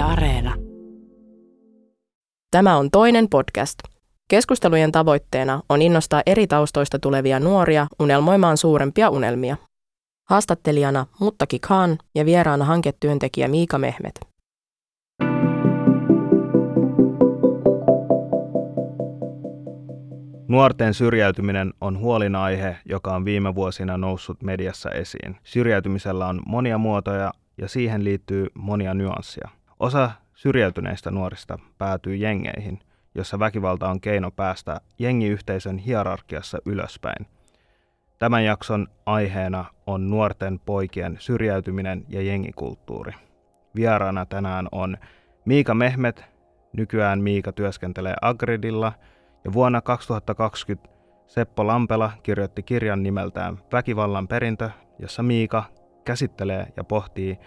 Areena. Tämä on toinen podcast. Keskustelujen tavoitteena on innostaa eri taustoista tulevia nuoria unelmoimaan suurempia unelmia. Haastattelijana Muttaki Khan ja vieraana hanketyöntekijä Miika Mehmet. Nuorten syrjäytyminen on huolinaihe, joka on viime vuosina noussut mediassa esiin. Syrjäytymisellä on monia muotoja ja siihen liittyy monia nyanssia. Osa syrjäytyneistä nuorista päätyy jengeihin, jossa väkivalta on keino päästä jengiyhteisön hierarkiassa ylöspäin. Tämän jakson aiheena on nuorten poikien syrjäytyminen ja jengikulttuuri. Vieraana tänään on Miika Mehmet. Nykyään Miika työskentelee Agridilla – ja vuonna 2020 Seppo Lampela kirjoitti kirjan nimeltään Väkivallan perintö, jossa Miika käsittelee ja pohtii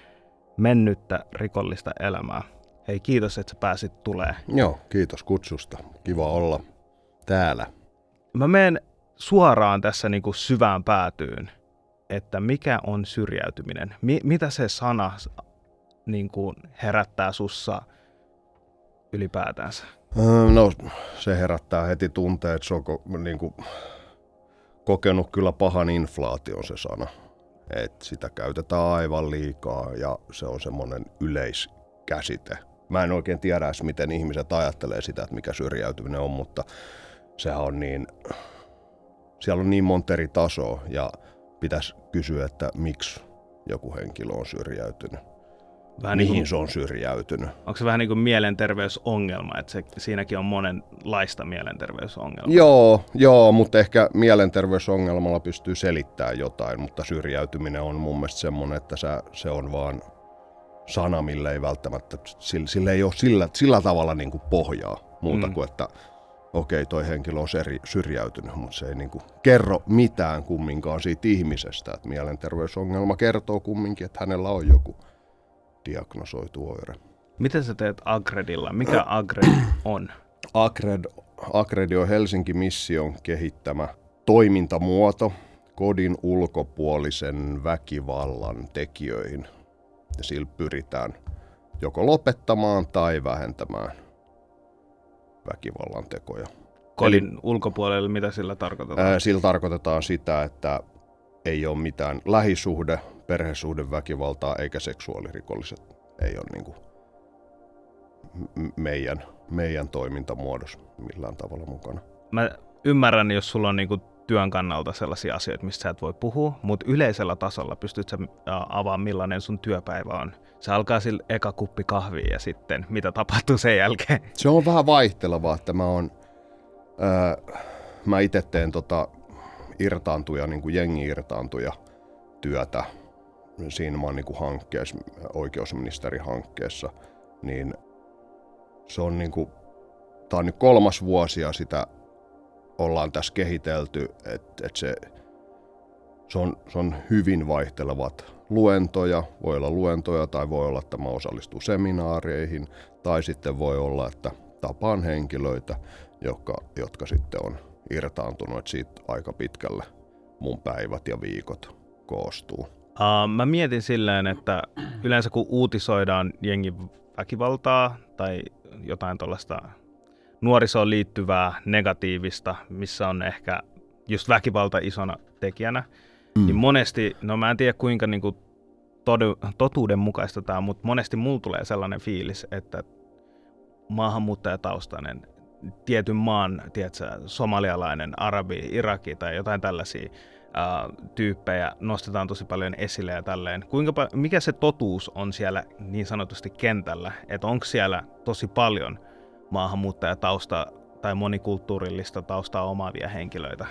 mennyttä rikollista elämää. Hei, kiitos, että sä pääsit tulee. Joo, kiitos kutsusta. Kiva olla täällä. Mä menen suoraan tässä niin kuin syvään päätyyn, että mikä on syrjäytyminen? Mi- mitä se sana niin kuin herättää sussa ylipäätänsä? Öö, no se herättää heti tunteet, se on niin kuin, kokenut kyllä pahan inflaation se sana. Et sitä käytetään aivan liikaa ja se on semmoinen yleiskäsite. Mä en oikein tiedä edes, miten ihmiset ajattelee sitä, että mikä syrjäytyminen on, mutta sehän on niin, siellä on niin monta eri tasoa ja pitäisi kysyä, että miksi joku henkilö on syrjäytynyt vähän mihin niin kuin, se on syrjäytynyt. Onko se vähän niin kuin mielenterveysongelma, että se, siinäkin on monenlaista mielenterveysongelmaa? Joo, joo, mutta ehkä mielenterveysongelmalla pystyy selittämään jotain, mutta syrjäytyminen on mun mielestä semmoinen, että se, se on vaan sana, millä ei välttämättä, sillä, sillä ei ole sillä, sillä tavalla niin kuin pohjaa muuta mm. kuin, että okei, okay, toi henkilö on eri, syrjäytynyt, mutta se ei niin kuin kerro mitään kumminkaan siitä ihmisestä. Että mielenterveysongelma kertoo kumminkin, että hänellä on joku diagnosoitu oire. Miten sä teet Agredilla? Mikä Agred on? Agred, Agred on Helsinki Mission kehittämä toimintamuoto kodin ulkopuolisen väkivallan tekijöihin. Ja sillä pyritään joko lopettamaan tai vähentämään väkivallan tekoja. Kodin Eli, ulkopuolelle, mitä sillä tarkoitetaan? Ää, sillä tarkoitetaan sitä, että ei ole mitään lähisuhde, perhesuhdeväkivaltaa eikä seksuaalirikolliset ei ole niin kuin meidän, meidän toimintamuodossa millään tavalla mukana. Mä ymmärrän, jos sulla on niin kuin työn kannalta sellaisia asioita, mistä sä et voi puhua, mutta yleisellä tasolla pystyt sä avaamaan, millainen sun työpäivä on. Se alkaa sillä eka kuppi kahvia ja sitten mitä tapahtuu sen jälkeen? Se on vähän vaihtelevaa, että mä oon, ää, mä itse teen tota irtaantuja, niin kuin jengi irtaantuja työtä siinä mä oon niin kuin hankkeessa, oikeusministerihankkeessa, niin se on niin kuin, tää on nyt kolmas vuosi ja sitä ollaan tässä kehitelty, että et se, se, on, se on hyvin vaihtelevat luentoja, voi olla luentoja tai voi olla, että mä osallistun seminaareihin tai sitten voi olla, että tapaan henkilöitä, jotka, jotka sitten on irtaantunut, että siitä aika pitkälle mun päivät ja viikot koostuu. Uh, mä mietin silleen, että yleensä kun uutisoidaan jengin väkivaltaa tai jotain tuollaista nuorisoon liittyvää negatiivista, missä on ehkä just väkivalta isona tekijänä, mm. niin monesti, no mä en tiedä kuinka niin kuin todu, totuuden mukaista tämä on, mutta monesti mulla tulee sellainen fiilis, että maahanmuuttajataustainen tietyn maan, tiedätkö, somalialainen, arabi, iraki tai jotain tällaisia äh, tyyppejä nostetaan tosi paljon esille ja tälleen. Kuinka, mikä se totuus on siellä niin sanotusti kentällä? Että onko siellä tosi paljon maahanmuuttajatausta tai monikulttuurillista taustaa omaavia henkilöitä?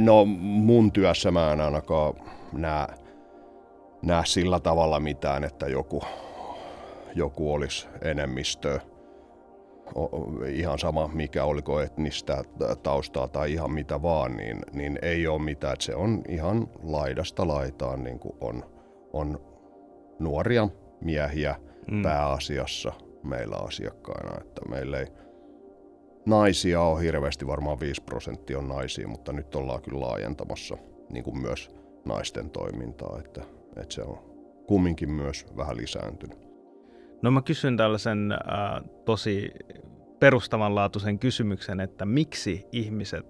No mun työssä mä en ainakaan näe, näe sillä tavalla mitään, että joku, joku olisi enemmistö ihan sama mikä oliko etnistä taustaa tai ihan mitä vaan, niin, niin ei ole mitään. Että se on ihan laidasta laitaan, niin kuin on, on nuoria miehiä mm. pääasiassa meillä asiakkaina. Että meillä ei naisia ole hirveästi, varmaan 5 prosenttia on naisia, mutta nyt ollaan kyllä laajentamassa niin kuin myös naisten toimintaa, että, että se on kumminkin myös vähän lisääntynyt. No mä kysyn tällaisen äh, tosi perustavanlaatuisen kysymyksen, että miksi ihmiset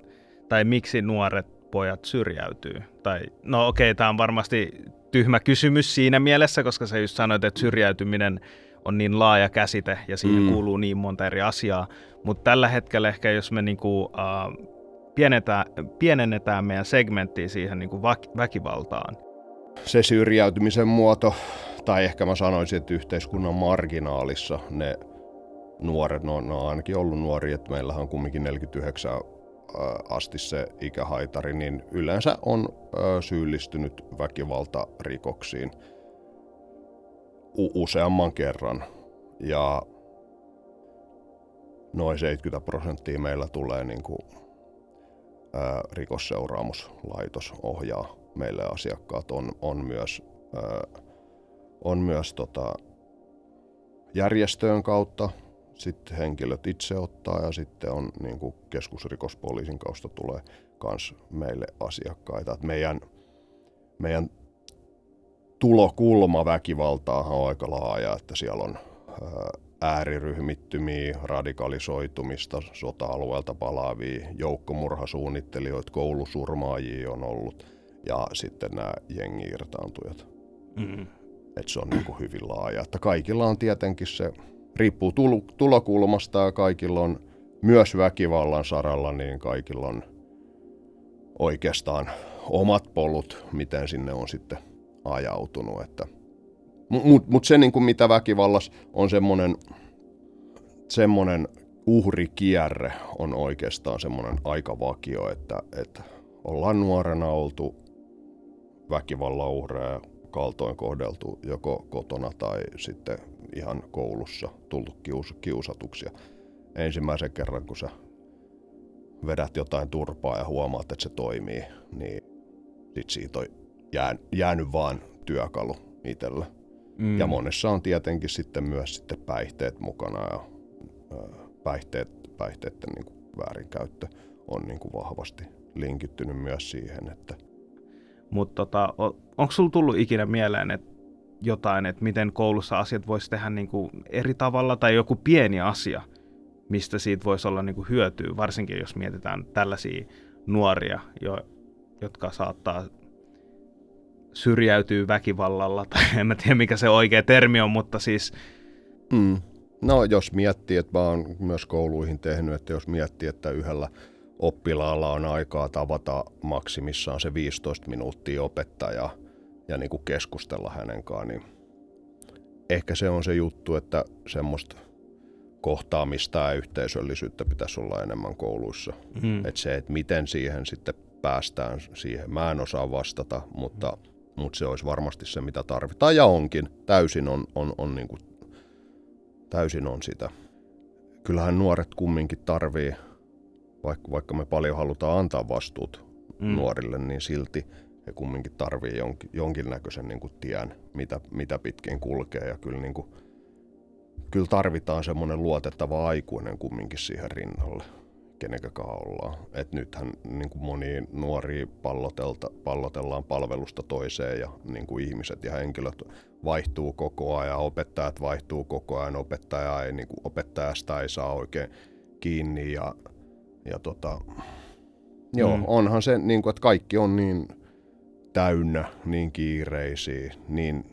tai miksi nuoret pojat syrjäytyy? Tai, no okei, okay, tämä on varmasti tyhmä kysymys siinä mielessä, koska sä just sanoit, että syrjäytyminen on niin laaja käsite ja siihen mm. kuuluu niin monta eri asiaa. Mutta tällä hetkellä ehkä jos me niinku, uh, pienetään, pienennetään meidän segmenttiä siihen niinku väkivaltaan. Se syrjäytymisen muoto, tai ehkä mä sanoisin, että yhteiskunnan marginaalissa ne nuoret, no, no ainakin ollut nuoria, että meillähän on kumminkin 49 asti se ikähaitari, niin yleensä on syyllistynyt väkivaltarikoksiin useamman kerran. Ja noin 70 prosenttia meillä tulee niin kuin, ää, rikosseuraamuslaitos ohjaa meille asiakkaat. On, on myös, ää, on myös tota, järjestöön kautta sitten henkilöt itse ottaa ja sitten on niin kuin keskusrikospoliisin kautta tulee myös meille asiakkaita. Et meidän, meidän tulokulma väkivaltaahan on aika laaja, että siellä on ääriryhmittymiä, radikalisoitumista, sota-alueelta palaavia, joukkomurhasuunnittelijoita, koulusurmaajia on ollut ja sitten nämä jengi-irtaantujat. Mm. Et se on niin kuin hyvin laaja. Että kaikilla on tietenkin se riippuu tulokulmasta ja kaikilla on myös väkivallan saralla, niin kaikilla on oikeastaan omat polut, miten sinne on sitten ajautunut. Että, Mutta mut se, niin kuin mitä väkivallas on semmoinen, semmoinen uhrikierre on oikeastaan semmoinen aika vakio, että, että ollaan nuorena oltu väkivallan uhreja, kaltoin kohdeltu joko kotona tai sitten ihan koulussa tullut kius, kiusatuksia. Ensimmäisen kerran, kun sä vedät jotain turpaa ja huomaat, että se toimii, niin sit siitä on jää, jäänyt vaan työkalu itsellä. Mm. Ja monessa on tietenkin sitten myös sitten päihteet mukana ja päihteet, päihteiden niin kuin väärinkäyttö on niin kuin vahvasti linkittynyt myös siihen, että mutta tota, onko sulla tullut ikinä mieleen, että jotain, että miten koulussa asiat voisi tehdä niin kuin eri tavalla tai joku pieni asia, mistä siitä voisi olla niin kuin hyötyä, varsinkin jos mietitään tällaisia nuoria, jo, jotka saattaa syrjäytyy väkivallalla, tai en mä tiedä mikä se oikea termi on, mutta siis... Mm. No jos miettii, että mä oon myös kouluihin tehnyt, että jos miettii, että yhdellä oppilaalla on aikaa tavata maksimissaan se 15 minuuttia opettajaa, ja niin kuin keskustella hänen kanssaan, niin ehkä se on se juttu, että semmoista kohtaamista ja yhteisöllisyyttä pitäisi olla enemmän kouluissa. Mm. Että se, että miten siihen sitten päästään siihen, mä en osaa vastata, mutta, mutta se olisi varmasti se, mitä tarvitaan ja onkin. Täysin on, on, on, niin kuin, täysin on sitä. Kyllähän nuoret kumminkin tarvii, vaikka, vaikka me paljon halutaan antaa vastuut mm. nuorille, niin silti – he kumminkin tarvii jonkin, jonkinnäköisen niin kuin tien, mitä, mitä pitkin kulkee. Ja kyllä, niin kuin, kyllä tarvitaan semmoinen luotettava aikuinen kumminkin siihen rinnalle, kenenkäkaan ollaan. Et nythän niin kuin moni nuori pallotellaan palvelusta toiseen ja niin kuin ihmiset ja henkilöt vaihtuu koko ajan, opettajat vaihtuu koko ajan, opettaja ei, niin kuin, opettajasta ei saa oikein kiinni ja, ja tota, Joo, mm. onhan se, niin kuin, että kaikki on niin täynnä, niin kiireisiä, niin,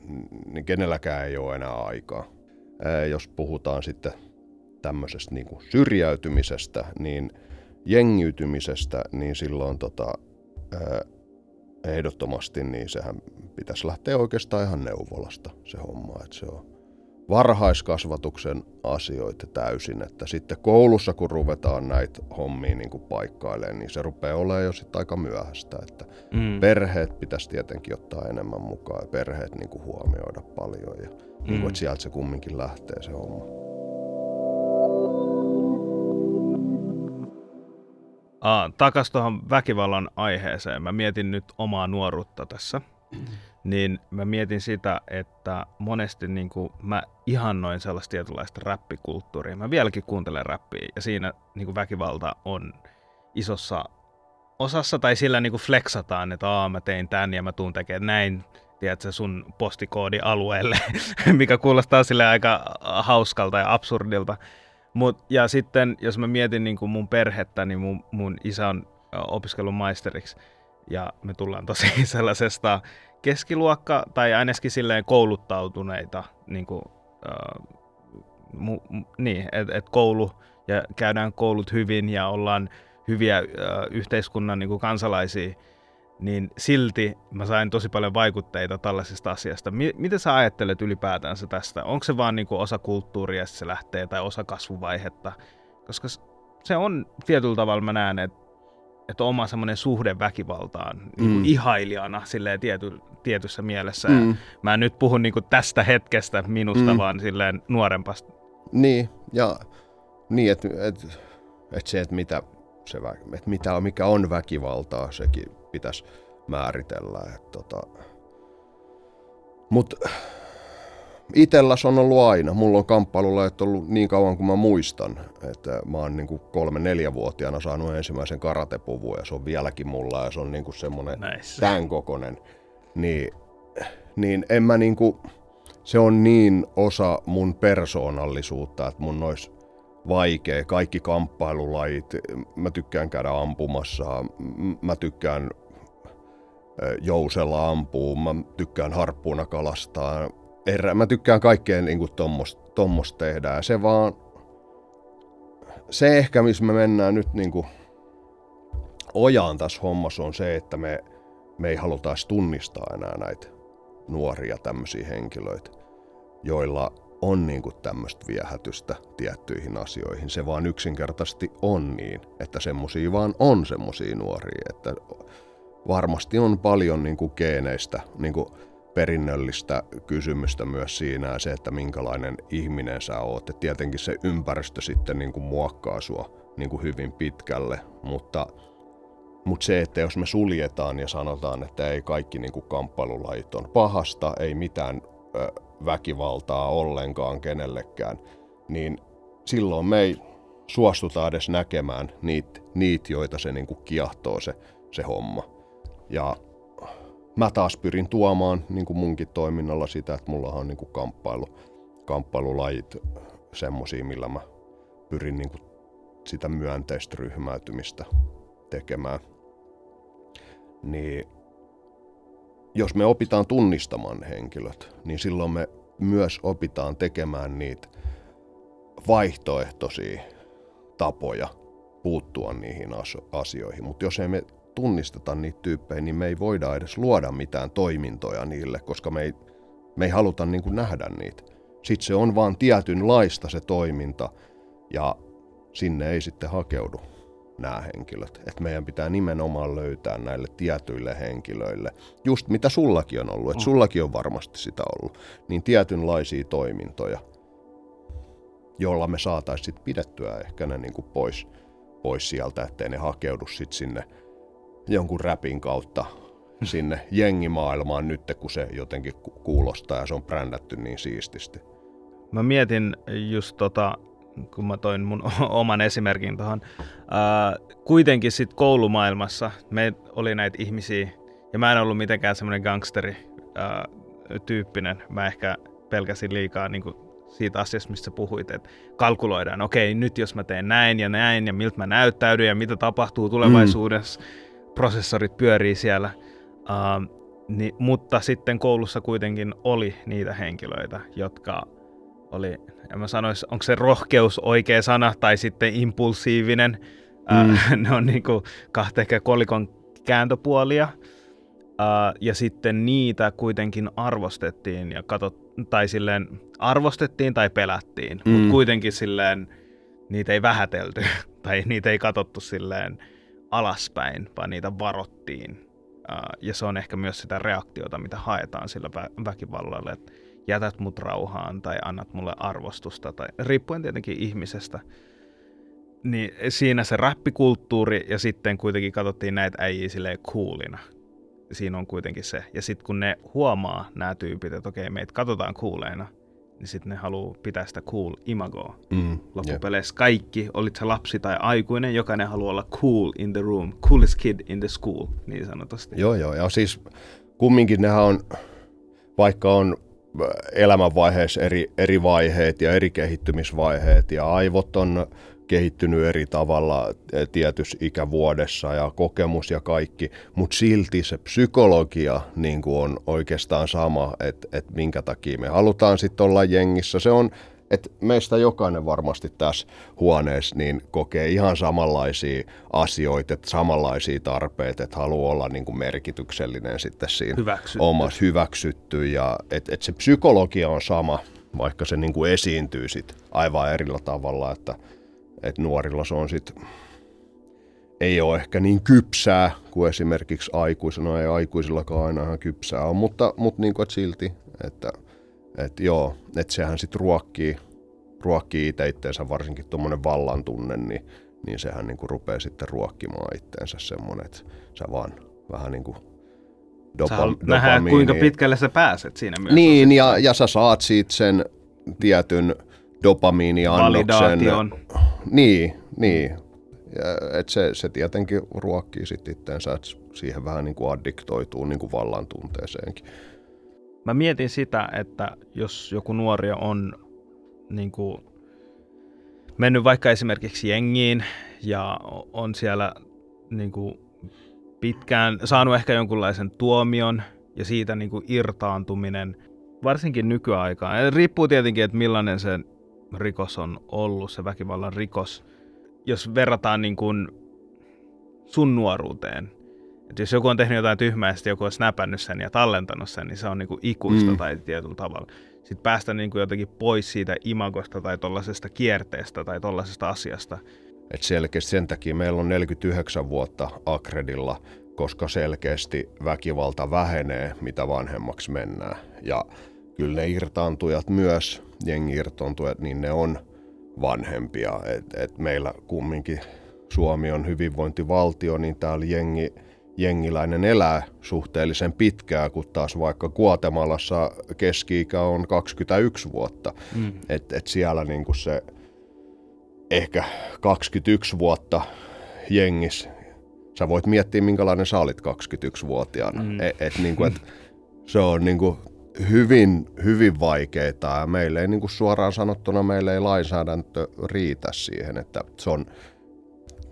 niin kenelläkään ei ole enää aikaa. Ää, jos puhutaan sitten tämmöisestä niin kuin syrjäytymisestä, niin jengiytymisestä, niin silloin tota, ää, ehdottomasti niin sehän pitäisi lähteä oikeastaan ihan neuvolasta se homma. Että se on varhaiskasvatuksen asioita täysin, että sitten koulussa kun ruvetaan näitä hommia niin kuin paikkailemaan, niin se rupeaa olemaan jo sitten aika myöhäistä, että mm. perheet pitäisi tietenkin ottaa enemmän mukaan ja perheet niin kuin huomioida paljon ja mm. niin kuin, että sieltä se kumminkin lähtee se homma. Ah, takas tuohon väkivallan aiheeseen. Mä mietin nyt omaa nuoruutta tässä niin mä mietin sitä, että monesti niin kuin mä ihannoin sellaista tietynlaista räppikulttuuria. Mä vieläkin kuuntelen räppiä ja siinä niin kuin väkivalta on isossa osassa tai sillä niin kuin flexataan, että Aa, mä tein tän ja mä tuun tekemään näin tiedätkö, sun postikoodialueelle, mikä kuulostaa sille aika hauskalta ja absurdilta. Mut, ja sitten, jos mä mietin niin kuin mun perhettä, niin mun, mun isä on opiskellut maisteriksi. Ja me tullaan tosi sellaisesta keskiluokka, tai ainakin silleen kouluttautuneita, niin kuin, äh, mu, niin, että et koulu, ja käydään koulut hyvin, ja ollaan hyviä äh, yhteiskunnan niin kuin kansalaisia, niin silti mä sain tosi paljon vaikutteita tällaisesta asiasta. M- miten sä ajattelet ylipäätänsä tästä? Onko se vaan niin kuin osa kulttuuria, se lähtee, tai osa kasvuvaihetta? Koska se on tietyllä tavalla, mä näen, että että oma semmoinen suhde väkivaltaan niin mm. ihailijana silleen tiety, tietyssä mielessä. Mm. mä en nyt puhu niin kuin tästä hetkestä minusta, mm. vaan silleen nuorempasta. Niin, ja niin, että et, et se, että mitä, se, et mitä, mikä on väkivaltaa, sekin pitäisi määritellä. Et, tota. Mutta Itelläs on ollut aina. Mulla on kamppailulajat ollut niin kauan kuin mä muistan. Että mä oon niin kolme-neljävuotiaana saanut ensimmäisen karatepuvun ja se on vieläkin mulla ja se on niin semmoinen nice. tämän kokonen. Niin, niin en mä niin kuin, se on niin osa mun persoonallisuutta, että mun olisi vaikea. Kaikki kamppailulajit, mä tykkään käydä ampumassa, mä tykkään jousella ampuu, mä tykkään harppuuna kalastaa, erä. Mä tykkään kaikkea niin kuin tommosta, tommosta tehdä. Ja se vaan, se ehkä missä me mennään nyt niin kuin ojaan tässä hommassa on se, että me, me ei haluta tunnistaa enää näitä nuoria tämmöisiä henkilöitä, joilla on niin kuin tämmöistä viehätystä tiettyihin asioihin. Se vaan yksinkertaisesti on niin, että semmosia vaan on semmosia nuoria, että varmasti on paljon niin kuin geeneistä, niin kuin perinnöllistä kysymystä myös siinä se, että minkälainen ihminen sä oot. Et tietenkin se ympäristö sitten niin kuin muokkaa sua niin kuin hyvin pitkälle, mutta, mutta se, että jos me suljetaan ja sanotaan, että ei kaikki niin kuin kamppailulajit on pahasta, ei mitään ö, väkivaltaa ollenkaan kenellekään, niin silloin me ei suostuta edes näkemään niitä, niit, joita se niin kuin kiehtoo se, se homma. Ja mä taas pyrin tuomaan niin kuin munkin toiminnalla sitä, että mulla on niin kuin kamppailu, kamppailulajit semmosia, millä mä pyrin niin kuin sitä myönteistä ryhmäytymistä tekemään. Niin jos me opitaan tunnistamaan henkilöt, niin silloin me myös opitaan tekemään niitä vaihtoehtoisia tapoja puuttua niihin asioihin. Mutta jos ei me tunnisteta niitä tyyppejä, niin me ei voida edes luoda mitään toimintoja niille, koska me ei, me ei haluta niin kuin nähdä niitä. Sitten se on vaan tietynlaista se toiminta ja sinne ei sitten hakeudu nämä henkilöt. Et meidän pitää nimenomaan löytää näille tietyille henkilöille, just mitä sullakin on ollut, että mm. sullakin on varmasti sitä ollut, niin tietynlaisia toimintoja, jolla me saataisiin pidettyä ehkä ne niin kuin pois, pois sieltä, ettei ne hakeudu sitten sinne jonkun räpin kautta sinne jengimaailmaan nyt, kun se jotenkin kuulostaa ja se on brändätty niin siististi. Mä mietin just tota, kun mä toin mun oman esimerkin tuohon. kuitenkin sit koulumaailmassa me oli näitä ihmisiä, ja mä en ollut mitenkään semmoinen gangsteri ää, tyyppinen. Mä ehkä pelkäsin liikaa niin siitä asiasta, mistä puhuit, että kalkuloidaan, okei, nyt jos mä teen näin ja näin, ja miltä mä näyttäydyn, ja mitä tapahtuu tulevaisuudessa, mm prosessorit pyörii siellä. Uh, niin, mutta sitten koulussa kuitenkin oli niitä henkilöitä, jotka oli, en mä sanoisi, onko se rohkeus oikea sana tai sitten impulsiivinen. Mm. Uh, ne on niinku kahta ehkä kolikon kääntöpuolia. Uh, ja sitten niitä kuitenkin arvostettiin ja katot, tai silleen arvostettiin tai pelättiin, mm. mutta kuitenkin silleen niitä ei vähätelty tai niitä ei katsottu silleen alaspäin, vaan niitä varottiin. Ja se on ehkä myös sitä reaktiota, mitä haetaan sillä vä- väkivallalle, että jätät mut rauhaan tai annat mulle arvostusta, tai riippuen tietenkin ihmisestä. Niin siinä se räppikulttuuri ja sitten kuitenkin katsottiin näitä äijiä silleen coolina. Siinä on kuitenkin se. Ja sitten kun ne huomaa nämä tyypit, että okei, meitä katsotaan cooleina, niin sitten ne haluaa pitää sitä cool imagoa. Mm, Loppupeleissä yeah. kaikki, olit se lapsi tai aikuinen, jokainen haluaa olla cool in the room, coolest kid in the school, niin sanotusti. Joo, joo, ja siis kumminkin nehän on, vaikka on elämänvaiheessa eri, eri vaiheet ja eri kehittymisvaiheet ja aivot on kehittynyt eri tavalla tietyssä ikävuodessa ja kokemus ja kaikki, mutta silti se psykologia niin on oikeastaan sama, että et minkä takia me halutaan sitten olla jengissä. Se on että meistä jokainen varmasti tässä huoneessa niin kokee ihan samanlaisia asioita, että samanlaisia tarpeita, että haluaa olla niin kuin merkityksellinen sitten siinä hyväksytty. omassa hyväksytty. Ja että et se psykologia on sama, vaikka se niin kuin esiintyy sit aivan erillä tavalla, että, että nuorilla se on sitten ei ole ehkä niin kypsää kuin esimerkiksi aikuisena, ei aikuisillakaan aina ihan kypsää on, mutta, mutta niin kuin, että silti, että – että joo, että sehän sitten ruokkii, ruokkii itse itteensä, varsinkin tuommoinen vallan tunne, niin, niin sehän niinku rupeaa sitten ruokkimaan itteensä semmoinen, että sä vaan vähän niin kuin dopa, nähdään, kuinka pitkälle sä pääset siinä myös. Niin, ja, ja sä saat siitä sen tietyn dopamiiniannoksen. Niin, niin. Ja, et se, se tietenkin ruokkii sitten itteensä, että siihen vähän niin kuin addiktoituu niin kuin vallan tunteeseenkin. Mä mietin sitä, että jos joku nuori on niin kuin, mennyt vaikka esimerkiksi jengiin ja on siellä niin kuin, pitkään saanut ehkä jonkunlaisen tuomion ja siitä niin kuin, irtaantuminen, varsinkin nykyaikaan. Riippuu tietenkin, että millainen se rikos on ollut, se väkivallan rikos. Jos verrataan niin kuin, sun nuoruuteen, että jos joku on tehnyt jotain tyhmää ja joku on snäpännyt sen ja tallentanut sen, niin se on niinku ikuista mm. tai tietyllä tavalla. Sitten päästä niinku jotenkin pois siitä imagosta tai tuollaisesta kierteestä tai tuollaisesta asiasta. Et selkeästi sen takia meillä on 49 vuotta Akredilla, koska selkeästi väkivalta vähenee, mitä vanhemmaksi mennään. Ja kyllä ne irtaantujat myös, jengi irtaantujat, niin ne on vanhempia. Et, et meillä kumminkin Suomi on hyvinvointivaltio, niin täällä jengi jengiläinen elää suhteellisen pitkää, kun taas vaikka Guatemalassa keski-ikä on 21 vuotta. Mm. Että et siellä niinku se ehkä 21 vuotta jengis, sä voit miettiä minkälainen sä olit 21-vuotiaana. Mm. Et, et niinku, et se on niinku hyvin, hyvin vaikeaa ja ei niinku suoraan sanottuna meille ei lainsäädäntö riitä siihen, että se on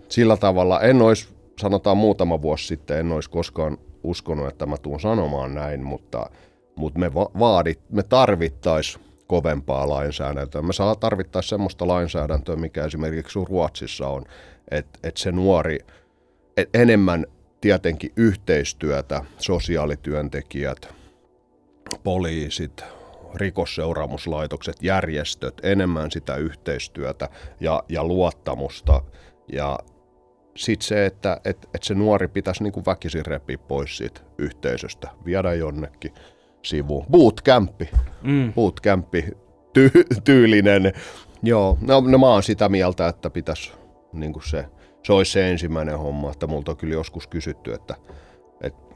sillä tavalla, en olisi sanotaan muutama vuosi sitten, en olisi koskaan uskonut, että mä tuun sanomaan näin, mutta, mutta me, va- vaadit, me tarvittaisiin kovempaa lainsäädäntöä. Me saa tarvittaisiin semmoista lainsäädäntöä, mikä esimerkiksi Ruotsissa on, että, että se nuori, että enemmän tietenkin yhteistyötä, sosiaalityöntekijät, poliisit, rikosseuraamuslaitokset, järjestöt, enemmän sitä yhteistyötä ja, ja luottamusta ja sitten se, että et, et se nuori pitäisi niinku väkisin repiä pois siitä yhteisöstä, viedä jonnekin sivuun. Bootcampi, mm. bootcampi, ty- tyylinen. Joo, no, no mä oon sitä mieltä, että pitäisi niinku se, se olisi se ensimmäinen homma, että multa on kyllä joskus kysytty, että, että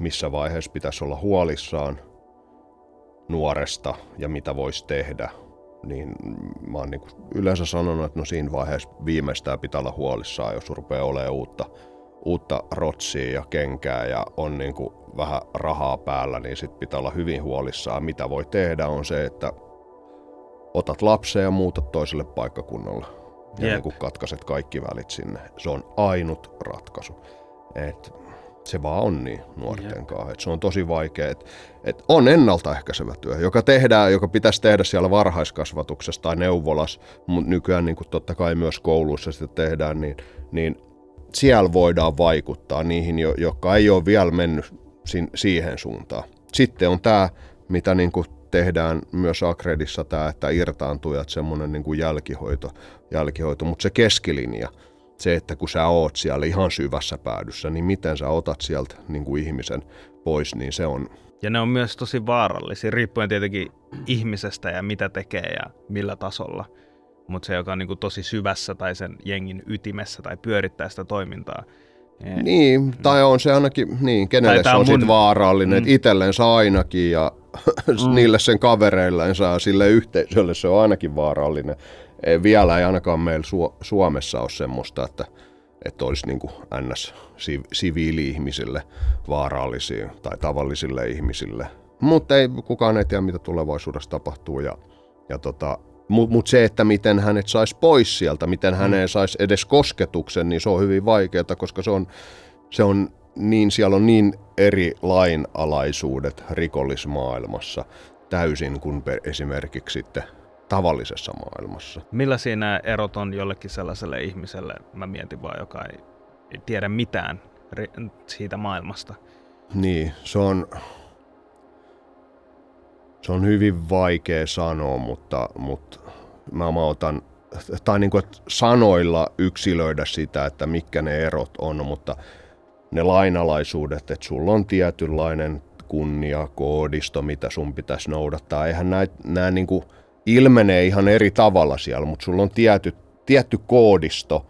missä vaiheessa pitäisi olla huolissaan nuoresta ja mitä voisi tehdä niin mä oon niin yleensä sanonut, että no siinä vaiheessa viimeistään pitää olla huolissaan, jos rupeaa olemaan uutta, uutta rotsia ja kenkää ja on niin kuin vähän rahaa päällä, niin sit pitää olla hyvin huolissaan. Mitä voi tehdä on se, että otat lapsen ja muutat toiselle paikkakunnalle ja niin kuin katkaiset kaikki välit sinne. Se on ainut ratkaisu. Et se vaan on niin nuorten kanssa. Et se on tosi vaikea. Et, et on ennaltaehkäisevä työ, joka tehdään, joka pitäisi tehdä siellä varhaiskasvatuksessa tai neuvolas, mutta nykyään niin totta kai myös kouluissa sitä tehdään, niin, niin siellä voidaan vaikuttaa niihin, jotka ei ole vielä mennyt siihen suuntaan. Sitten on tämä, mitä niin kuin tehdään myös Akredissa, tämä, että irtaantujat, semmoinen niin kuin jälkihoito, jälkihoito, mutta se keskilinja – se, että kun sä oot siellä ihan syvässä päädyssä, niin miten sä otat sieltä niin kuin ihmisen pois, niin se on... Ja ne on myös tosi vaarallisia, riippuen tietenkin ihmisestä ja mitä tekee ja millä tasolla. Mutta se, joka on niin kuin tosi syvässä tai sen jengin ytimessä tai pyörittää sitä toimintaa, niin, niin tai on se ainakin, niin, kenelle se on, mun... vaarallinen, mm. itsellensä ainakin ja mm. niille sen kavereillensa ja sille yhteisölle se on ainakin vaarallinen ei, vielä ei ainakaan meillä Su- Suomessa ole semmoista, että, että olisi niin kuin ns. siviili-ihmisille vaarallisia tai tavallisille ihmisille mutta ei, kukaan ei tiedä, mitä tulevaisuudessa tapahtuu. Ja, ja tota, mutta mut se, että miten hänet saisi pois sieltä, miten häneen saisi edes kosketuksen, niin se on hyvin vaikeaa, koska se on, se on niin, siellä on niin eri lainalaisuudet rikollismaailmassa täysin kuin esimerkiksi sitten tavallisessa maailmassa. Millaisia nämä erot on jollekin sellaiselle ihmiselle, mä mietin vaan, joka ei, ei tiedä mitään siitä maailmasta? Niin, se on, se on hyvin vaikea sanoa, mutta, mutta mä, mä otan, tai niin kuin, sanoilla yksilöidä sitä, että mitkä ne erot on, mutta ne lainalaisuudet, että sulla on tietynlainen kunniakoodisto, mitä sun pitäisi noudattaa. Eihän nämä, nämä niin kuin ilmenee ihan eri tavalla siellä, mutta sulla on tietty, tietty koodisto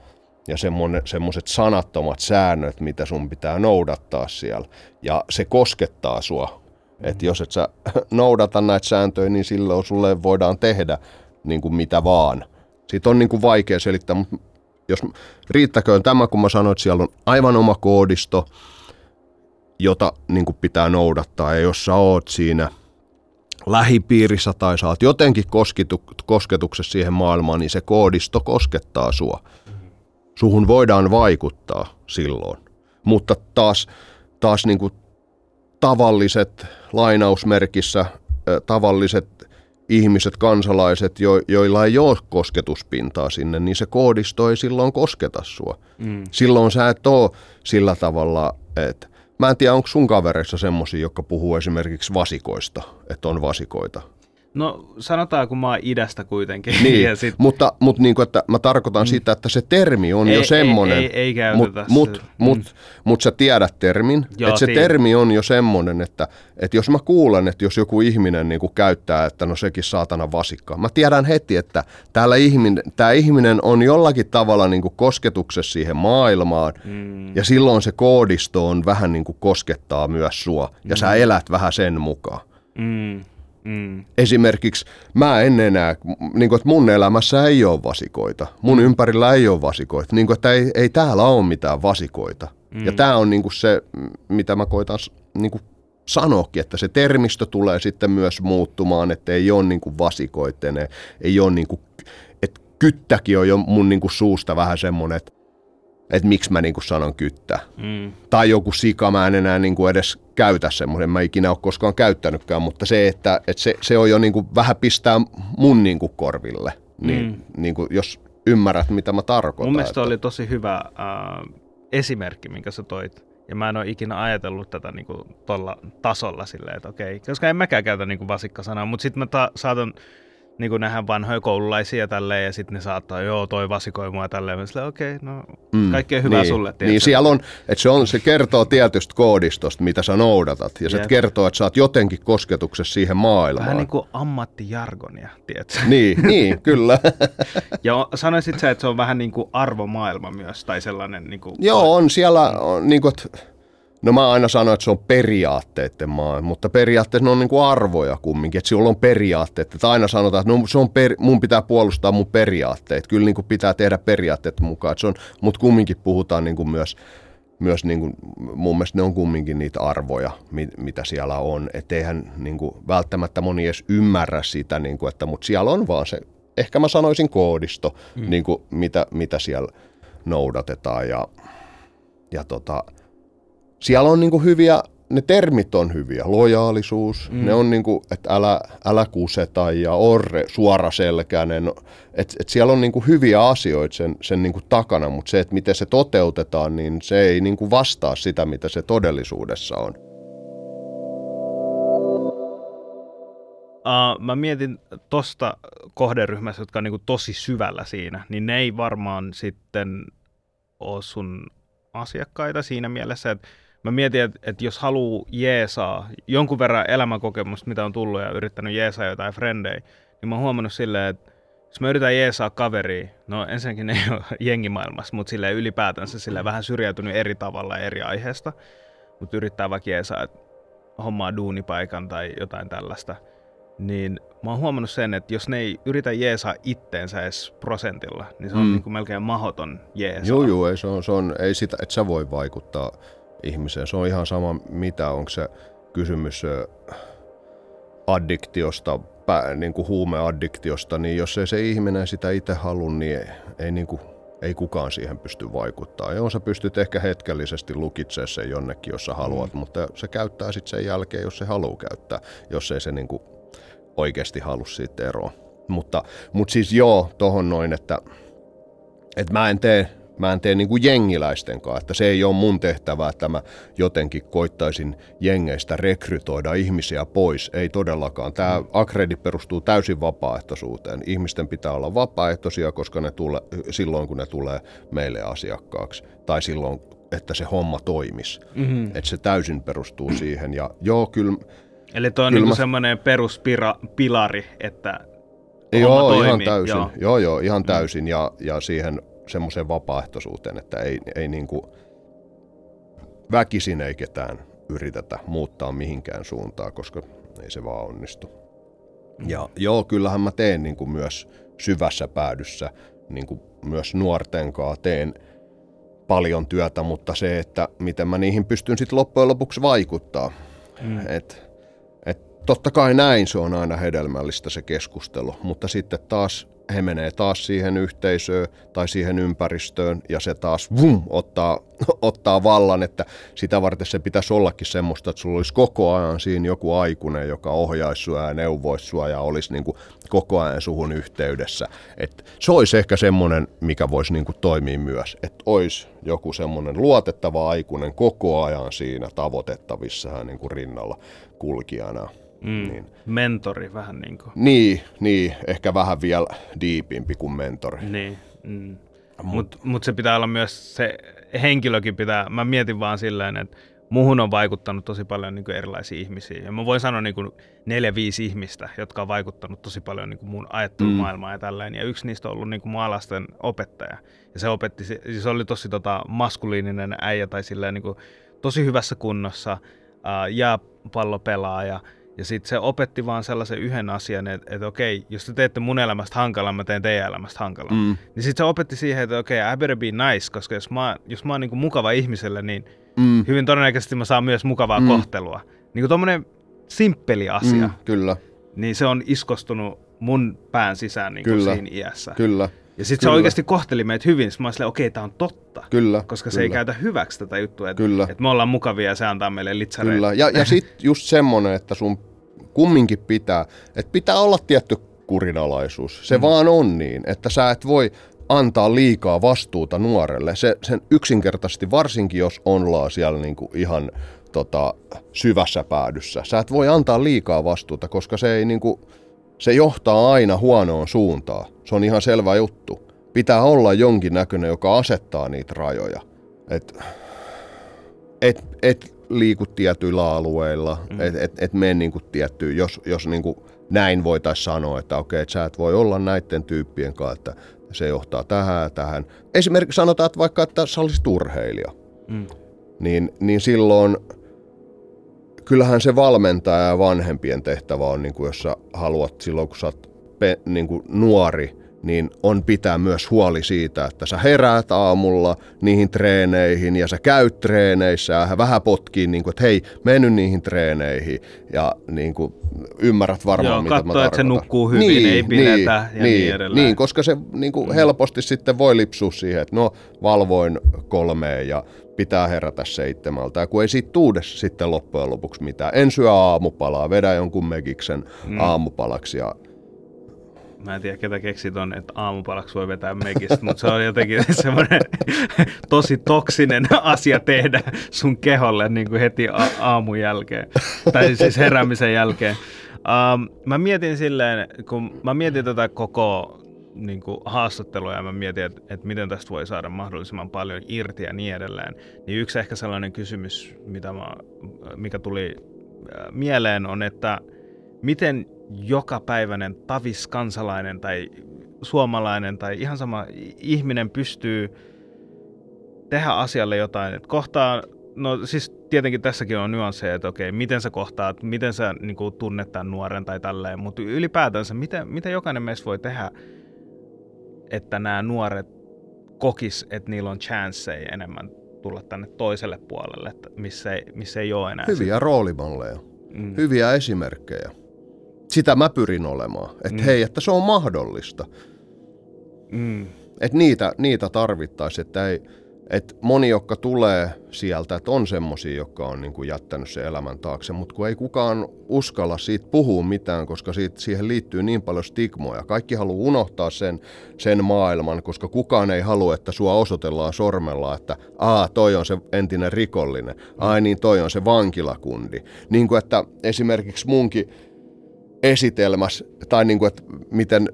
ja semmoiset sanattomat säännöt, mitä sun pitää noudattaa siellä. Ja se koskettaa sua. Mm. Että jos et sä noudata näitä sääntöjä, niin silloin sulle voidaan tehdä niin kuin mitä vaan. Siitä on niin kuin vaikea selittää, mutta jos riittäköön tämä, kun mä sanoin, että siellä on aivan oma koodisto, jota niin kuin pitää noudattaa. Ja jos sä oot siinä lähipiirissä tai saat jotenkin kosketu, kosketuksessa siihen maailmaan, niin se koodisto koskettaa sua. Suhun voidaan vaikuttaa silloin. Mutta taas, taas niin kuin tavalliset lainausmerkissä, tavalliset ihmiset, kansalaiset, jo, joilla ei ole kosketuspintaa sinne, niin se koodisto ei silloin kosketa sua. Mm. Silloin sä et ole sillä tavalla, että Mä en tiedä, onko sun kavereissa semmosia, jotka puhuu esimerkiksi vasikoista, että on vasikoita. No sanotaan, kun mä oon idästä kuitenkin. Niin, ja sit... mutta, mutta niin kuin, että mä tarkoitan mm. sitä, että se termi on ei, jo semmoinen. Ei, ei, ei käytetä Mutta mut, mut, mm. mut sä tiedät termin, Joo, että se tiedän. termi on jo semmoinen, että, että jos mä kuulen, että jos joku ihminen niin kuin käyttää, että no sekin saatana vasikka. Mä tiedän heti, että täällä ihminen, tämä ihminen on jollakin tavalla niin kuin kosketuksessa siihen maailmaan. Mm. Ja silloin se koodisto on vähän niin kuin koskettaa myös sua. Ja mm. sä elät vähän sen mukaan. Mm. Mm. Esimerkiksi mä en enää, niin kuin, että mun elämässä ei ole vasikoita. Mun mm. ympärillä ei ole vasikoita. Niin kuin, että ei, ei täällä ole mitään vasikoita. Mm. Ja tämä on niin kuin se, mitä mä koitan niin kuin sanoakin, että se termistö tulee sitten myös muuttumaan, että ei ole niin kuin vasikoitene, ei ole niin kuin, että kyttäkin on jo mun niin kuin suusta vähän semmoinen, että että miksi mä niinku sanon kyttä. Mm. Tai joku sika, mä en enää niinku edes käytä semmoisen, mä ikinä ole koskaan käyttänytkään, mutta se, että, että se, se on jo niinku vähän pistää mun niinku korville, niin, mm. niinku, jos ymmärrät, mitä mä tarkoitan. Mun mielestä että... oli tosi hyvä äh, esimerkki, minkä sä toit. Ja mä en ole ikinä ajatellut tätä niinku tuolla tasolla silleen, että okei, koska en mäkään käytä niinku vasikkasanaa, mutta sitten mä ta- saatan niin kuin nähdään vanhoja koululaisia tälleen, ja sitten ne saattaa, joo, toi vasikoi mua tälleen. Mä okei, okay, no mm, kaikkea hyvää niin, sulle. Tiedätkö? Niin, siellä on, että se, on, se kertoo tietystä koodistosta, mitä sä noudatat, ja se kertoo, että sä oot jotenkin kosketuksessa siihen maailmaan. Vähän niin kuin ammattijargonia, tiedätkö? Niin, niin kyllä. ja sanoisit sä, että se on vähän niin kuin arvomaailma myös, tai sellainen... Niin kuin... Joo, on siellä, on, niin kuin, että No mä aina sanon, että se on periaatteiden maa, mutta periaatteessa ne on niin kuin arvoja kumminkin, että sillä on periaatteet. Että aina sanotaan, että no, se on per, mun pitää puolustaa mun periaatteet. Kyllä niin kuin pitää tehdä periaatteet mukaan, se on, mutta kumminkin puhutaan niin kuin myös, myös niin kuin, mun mielestä ne on kumminkin niitä arvoja, mit, mitä siellä on. Että eihän niin kuin, välttämättä moni edes ymmärrä sitä, niin kuin, että, mutta siellä on vaan se, ehkä mä sanoisin koodisto, mm. niin kuin, mitä, mitä siellä noudatetaan ja, ja tota, siellä on niinku hyviä, ne termit on hyviä, lojaalisuus, mm. ne on niinku, että älä, älä kuseta ja orre, suoraselkäinen, että et siellä on niinku hyviä asioita sen, sen niinku takana, mutta se, että miten se toteutetaan, niin se ei niinku vastaa sitä, mitä se todellisuudessa on. Uh, mä mietin tosta kohderyhmässä, jotka on niinku tosi syvällä siinä, niin ne ei varmaan sitten ole sun asiakkaita siinä mielessä, että mä mietin, että, että jos haluaa jeesaa jonkun verran elämänkokemusta, mitä on tullut ja yrittänyt jeesaa jotain frendejä, niin mä oon huomannut silleen, että jos mä yritän jeesaa kaveria, no ensinnäkin ne ei ole jengimaailmassa, mutta sille ylipäätänsä sille vähän syrjäytynyt eri tavalla eri aiheesta, mutta yrittää vaikka jeesaa, että hommaa duunipaikan tai jotain tällaista, niin mä oon huomannut sen, että jos ne ei yritä jeesaa itteensä edes prosentilla, niin se on mm. niin kuin melkein mahoton jeesaa. Joo, joo, ei, se on, se on, ei sitä, että sä voi vaikuttaa ihmiseen. Se on ihan sama mitä, onko se kysymys addiktiosta, pä, niin kuin huumeaddiktiosta, niin jos ei se ihminen sitä itse halua, niin ei, ei, niin kuin, ei kukaan siihen pysty vaikuttaa. Joo, sä pystyt ehkä hetkellisesti lukitsemaan sen jonnekin, jos sä haluat, mm. mutta se käyttää sitten sen jälkeen, jos se haluaa käyttää, jos ei se niin kuin oikeasti halua siitä eroa. Mutta, mutta siis joo, tohon noin, että, että mä en tee mä en tee niin kuin jengiläisten kanssa, että se ei ole mun tehtävä, että mä jotenkin koittaisin jengeistä rekrytoida ihmisiä pois. Ei todellakaan. Tämä mm. akredi perustuu täysin vapaaehtoisuuteen. Ihmisten pitää olla vapaaehtoisia, koska ne tule, silloin kun ne tulee meille asiakkaaksi tai silloin, että se homma toimisi. Mm-hmm. Että se täysin perustuu siihen. Ja joo, kyllä... Eli tuo on niin mä... semmoinen peruspilari, että Joo, toimii. ihan täysin. Joo, joo, joo ihan mm. täysin. Ja, ja siihen semmoiseen vapaaehtoisuuteen, että ei, ei niin kuin väkisin ei ketään yritetä muuttaa mihinkään suuntaan, koska ei se vaan onnistu. Ja joo, kyllähän mä teen niin kuin myös syvässä päädyssä, niin kuin myös nuorten kanssa teen paljon työtä, mutta se, että miten mä niihin pystyn sitten loppujen lopuksi vaikuttaa. Mm. Et, et totta kai näin se on aina hedelmällistä se keskustelu, mutta sitten taas he menee taas siihen yhteisöön tai siihen ympäristöön ja se taas vum, ottaa, ottaa vallan, että sitä varten se pitäisi ollakin semmoista, että sulla olisi koko ajan siinä joku aikuinen, joka ohjaisi sua ja neuvoisi sua ja olisi niin kuin koko ajan suhun yhteydessä. Et se olisi ehkä semmoinen, mikä voisi niin kuin toimia myös, että olisi joku semmoinen luotettava aikuinen koko ajan siinä tavoitettavissa niin kuin rinnalla kulkijana. Mm, niin. Mentori vähän niin kuin. Niin, niin, ehkä vähän vielä diipimpi kuin mentori. Niin, mm. mutta mut se pitää olla myös, se henkilökin pitää, mä mietin vaan silleen, että muhun on vaikuttanut tosi paljon niin erilaisia ihmisiä. Ja mä voin sanoa niin kuin neljä, viisi ihmistä, jotka on vaikuttanut tosi paljon niin kuin mun ajattelumaailmaan mm. ja tälleen. Ja yksi niistä on ollut niin kuin mun alasten opettaja. Ja se opetti, se oli tosi tota, maskuliininen äijä tai silleen niin kuin, tosi hyvässä kunnossa, ää, jääpallopelaaja. Ja sitten se opetti vaan sellaisen yhden asian, että, että okei, jos te teette mun elämästä hankalan, mä teen teidän elämästä hankalan. Mm. Niin sitten se opetti siihen, että okei, I better be nice, koska jos mä, jos mä oon niin mukava ihmiselle, niin mm. hyvin todennäköisesti mä saan myös mukavaa mm. kohtelua. Niin kuin tommonen simppeli asia. Mm, kyllä. Niin se on iskostunut mun pään sisään niin kyllä. siinä iässä. Kyllä. Ja sitten se oikeasti kohteli meitä hyvin. Mä olin okei, okay, tämä on totta. Kyllä. Koska kyllä. se ei käytä hyväksi tätä juttua, että, kyllä. että me ollaan mukavia ja se antaa meille litsareita. Kyllä. Ja, ja sitten just semmoinen, että sun kumminkin pitää, että pitää olla tietty kurinalaisuus. Se mm. vaan on niin, että sä et voi antaa liikaa vastuuta nuorelle. Se, sen yksinkertaisesti, varsinkin jos ollaan siellä niinku ihan tota, syvässä päädyssä. Sä et voi antaa liikaa vastuuta, koska se ei niinku, se johtaa aina huonoon suuntaan. Se on ihan selvä juttu. Pitää olla jonkin näköinen, joka asettaa niitä rajoja. Et, et, et liiku tietyillä alueilla, mm. että et, et mene niinku tiettyyn, jos, jos niinku näin voitaisiin sanoa, että okei, että sä et voi olla näiden tyyppien kanssa, että se johtaa tähän ja tähän. Esimerkiksi sanotaan, että vaikka, että sä olisit urheilija, mm. niin, niin silloin kyllähän se valmentaja ja vanhempien tehtävä on, niin kuin jos sä haluat silloin, kun sä oot pe, niin kuin nuori, niin on pitää myös huoli siitä, että sä heräät aamulla niihin treeneihin ja sä käyt treeneissä ja vähän potkii, niin kuin, että hei, meny niihin treeneihin ja niin kuin, ymmärrät varmaan, Joo, mitä katso, mä tarkoitan. että se nukkuu hyvin, niin, ei pidetä niin, ja niin, niin edelleen. Niin, koska se niin kuin, mm. helposti sitten voi lipsua siihen, että no valvoin kolmeen ja pitää herätä seitsemältä. Ja kun ei siitä tuudes sitten loppujen lopuksi mitään. En syö aamupalaa, vedä jonkun megiksen mm. aamupalaksi ja Mä en tiedä, ketä keksi ton, että aamupalaksi voi vetää mekistä, mutta se on jotenkin semmoinen tosi toksinen asia tehdä sun keholle niin kuin heti a- aamun jälkeen, tai siis heräämisen jälkeen. Um, mä mietin silleen, kun mä mietin tätä koko niin kuin haastattelua ja mä mietin, että, että miten tästä voi saada mahdollisimman paljon irti ja niin edelleen, niin yksi ehkä sellainen kysymys, mitä mä, mikä tuli äh, mieleen on, että miten jokapäiväinen tavis kansalainen tai suomalainen tai ihan sama ihminen pystyy tehdä asialle jotain. että kohtaa, no siis tietenkin tässäkin on nyansseja, että okei, miten sä kohtaat, miten sä niin kuin, tunnet tämän nuoren tai tälleen, mutta ylipäätänsä, miten, miten jokainen meistä voi tehdä, että nämä nuoret kokis, että niillä on chanceja enemmän tulla tänne toiselle puolelle, että missä ei, missä ei ole enää. Hyviä sitä. roolimalleja, mm. hyviä esimerkkejä sitä mä pyrin olemaan. Että mm. hei, että se on mahdollista. Mm. Että niitä, niitä tarvittaisiin, että ei, et moni, jotka tulee sieltä, että on semmoisia, jotka on niin kuin jättänyt sen elämän taakse, mutta kun ei kukaan uskalla siitä puhua mitään, koska siitä, siihen liittyy niin paljon stigmoja. Kaikki haluaa unohtaa sen, sen maailman, koska kukaan ei halua, että sua osoitellaan sormella, että aa, toi on se entinen rikollinen, ai niin, toi on se vankilakundi. Niin kuin että esimerkiksi munkin esitelmässä, tai niin kuin, että miten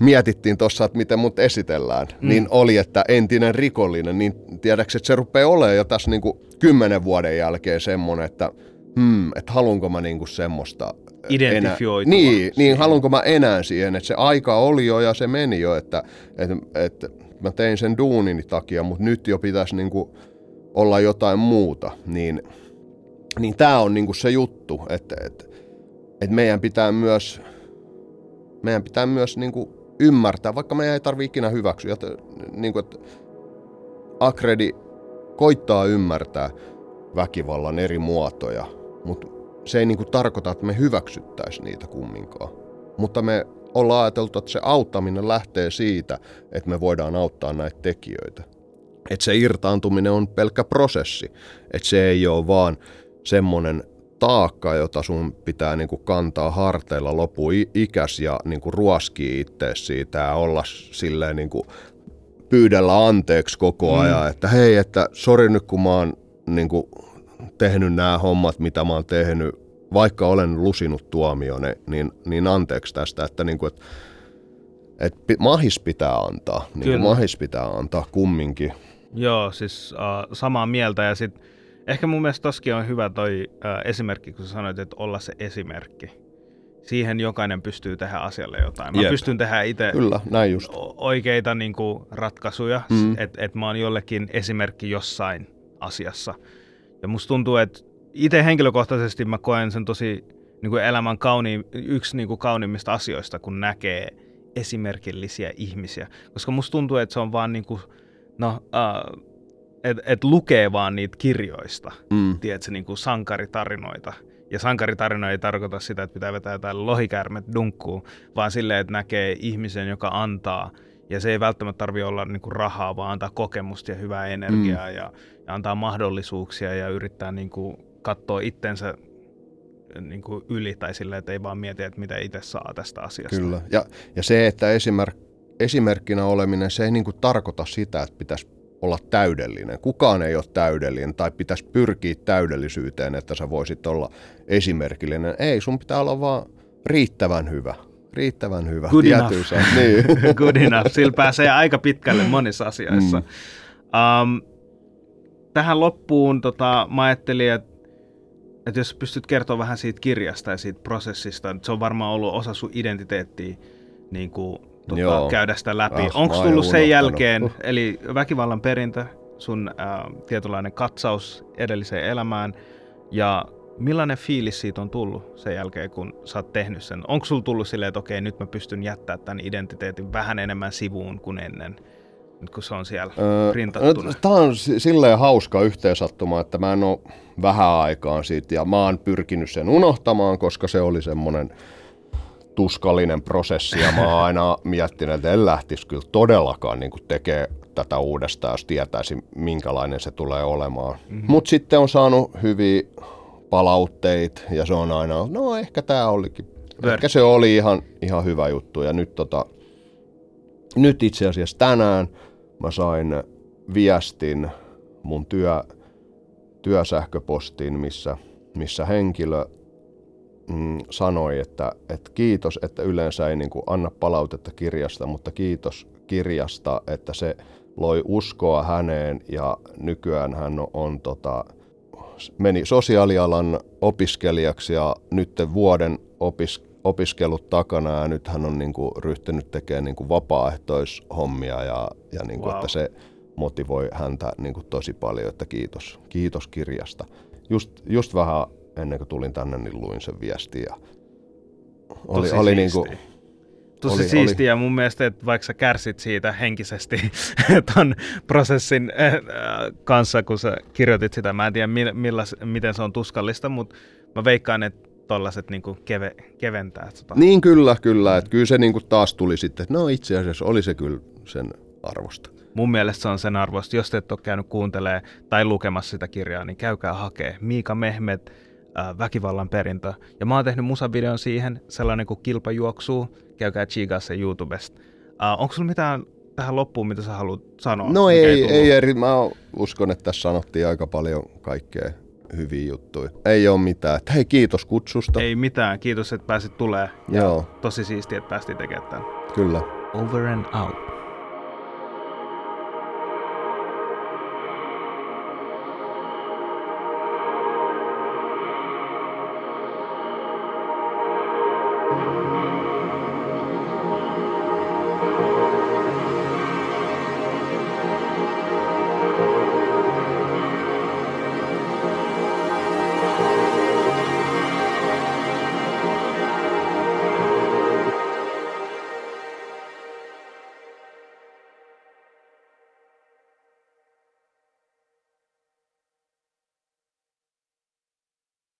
mietittiin tuossa, että miten mut esitellään, mm. niin oli, että entinen rikollinen, niin tiedätkö, että se rupeaa olemaan jo tässä niin kuin kymmenen vuoden jälkeen semmoinen, että hmm, että haluanko mä niin kuin semmoista Identifioitua. Niin, niin haluanko mä enää siihen, että se aika oli jo ja se meni jo, että, että, että mä tein sen duunin takia, mutta nyt jo pitäisi niin kuin olla jotain muuta, niin, niin tämä on niin kuin se juttu, että, että että meidän pitää myös, meidän pitää myös niin kuin ymmärtää, vaikka meidän ei tarvitse ikinä hyväksyä, että, niin kuin, että Akredi koittaa ymmärtää väkivallan eri muotoja, mutta se ei niin kuin tarkoita, että me hyväksyttäisiin niitä kumminkaan. Mutta me ollaan ajateltu, että se auttaminen lähtee siitä, että me voidaan auttaa näitä tekijöitä. Että se irtaantuminen on pelkkä prosessi. Että se ei ole vaan semmoinen taakka, jota sun pitää niin kuin kantaa harteilla lopu ikäs ja niin kuin ruoskii itse siitä ja olla silleen niin kuin pyydellä anteeksi koko mm. ajan, mm. että hei, että sori nyt kun mä oon niin kuin tehnyt nämä hommat, mitä mä oon tehnyt, vaikka olen lusinut tuomione, niin, niin anteeksi tästä, että, niin kuin, että, että mahis pitää antaa, niin kuin mahis pitää antaa kumminkin. Joo, siis uh, samaa mieltä ja sitten Ehkä mun mielestä toskin on hyvä toi äh, esimerkki, kun sä sanoit, että olla se esimerkki. Siihen jokainen pystyy tehdä asialle jotain. Mä Jep. pystyn tehdä itse Kyllä, näin just. oikeita niin kuin, ratkaisuja, mm. että et mä oon jollekin esimerkki jossain asiassa. Ja musta tuntuu, että itse henkilökohtaisesti mä koen sen tosi niin kuin elämän kauni, yksi niin kuin kauniimmista asioista, kun näkee esimerkillisiä ihmisiä. Koska musta tuntuu, että se on vaan niin kuin, no, uh, että et lukee vaan niitä kirjoista, mm. tiedätkö, niin kuin sankaritarinoita. Ja sankaritarino ei tarkoita sitä, että pitää vetää jotain lohikäärmet dunkkuun, vaan silleen, että näkee ihmisen, joka antaa. Ja se ei välttämättä tarvitse olla niin kuin rahaa, vaan antaa kokemusta ja hyvää energiaa mm. ja, ja antaa mahdollisuuksia ja yrittää niin kuin katsoa itsensä niin kuin yli tai silleen, että ei vaan mieti, että mitä itse saa tästä asiasta. Kyllä. Ja, ja se, että esimerk, esimerkkinä oleminen, se ei niin kuin tarkoita sitä, että pitäisi olla täydellinen. Kukaan ei ole täydellinen tai pitäisi pyrkiä täydellisyyteen, että sä voisit olla esimerkillinen. Ei, sun pitää olla vaan riittävän hyvä. Riittävän hyvä. Good enough. Niin. Good enough. Sillä pääsee aika pitkälle monissa asioissa. Mm. Um, tähän loppuun tota, mä ajattelin, että että jos pystyt kertoa vähän siitä kirjasta ja siitä prosessista, se on varmaan ollut osa sun identiteettiä niin kuin tota, käydä sitä läpi. Ah, Onko tullut sen jälkeen, eli väkivallan perintö, sun äh, tietynlainen katsaus edelliseen elämään, ja millainen fiilis siitä on tullut sen jälkeen, kun sä oot tehnyt sen? Onko sulla tullut silleen, että okei, nyt mä pystyn jättämään tämän identiteetin vähän enemmän sivuun kuin ennen? nyt kun se on siellä öö, printattuna. Tämä on silleen hauska yhteensattuma, että mä en ole vähän aikaan siitä ja mä oon pyrkinyt sen unohtamaan, koska se oli semmoinen tuskallinen prosessi ja mä oon aina miettinyt, että en lähtisi kyllä todellakaan niin tekemään tätä uudestaan, jos tietäisi minkälainen se tulee olemaan. Mm-hmm. Mutta sitten on saanut hyviä palautteita ja se on aina, no ehkä tämä olikin, Ver. ehkä se oli ihan, ihan hyvä juttu ja nyt, tota, nyt itse asiassa tänään mä sain viestin mun työ, työsähköpostiin, missä, missä henkilö mm, sanoi, että, että kiitos, että yleensä ei niin kuin anna palautetta kirjasta, mutta kiitos kirjasta, että se loi uskoa häneen ja nykyään hän on, on tota, meni sosiaalialan opiskelijaksi ja nyt vuoden opis, opiskelut takana ja nyt hän on niin kuin ryhtynyt tekemään niin kuin vapaaehtoishommia ja, ja niin kuin, wow. että se motivoi häntä niin kuin tosi paljon, että kiitos, kiitos kirjasta. Just, just vähän ennen kuin tulin tänne, niin luin sen viestin ja oli, Tosi oli niin kuin, Tosi oli, siistiä ja mun mielestä, että vaikka sä kärsit siitä henkisesti ton prosessin äh, kanssa, kun sä kirjoitit sitä, mä en tiedä millas, miten se on tuskallista, mutta mä veikkaan, että tollaset niinku keve, keventää tota. Niin kyllä, kyllä. Että kyllä se niinku taas tuli sitten, että no itse asiassa oli se kyllä sen arvosta. Mun mielestä se on sen arvosta. Jos te et ole käynyt kuuntelee tai lukemassa sitä kirjaa, niin käykää hakee. Miika Mehmet, äh, Väkivallan perintö. Ja mä oon tehnyt musavideon siihen, sellainen kuin kilpajuoksu. Käykää chigaa se YouTubesta. Äh, onko sulla mitään tähän loppuun, mitä sä haluat sanoa? No ei, tullut? ei eri. Mä uskon, että tässä sanottiin aika paljon kaikkea hyviä juttuja. Ei ole mitään. Hei, kiitos kutsusta. Ei mitään. Kiitos, että pääsit tulee. Joo, Tosi siistiä, että päästiin tekemään tämän. kyllä. Over and out.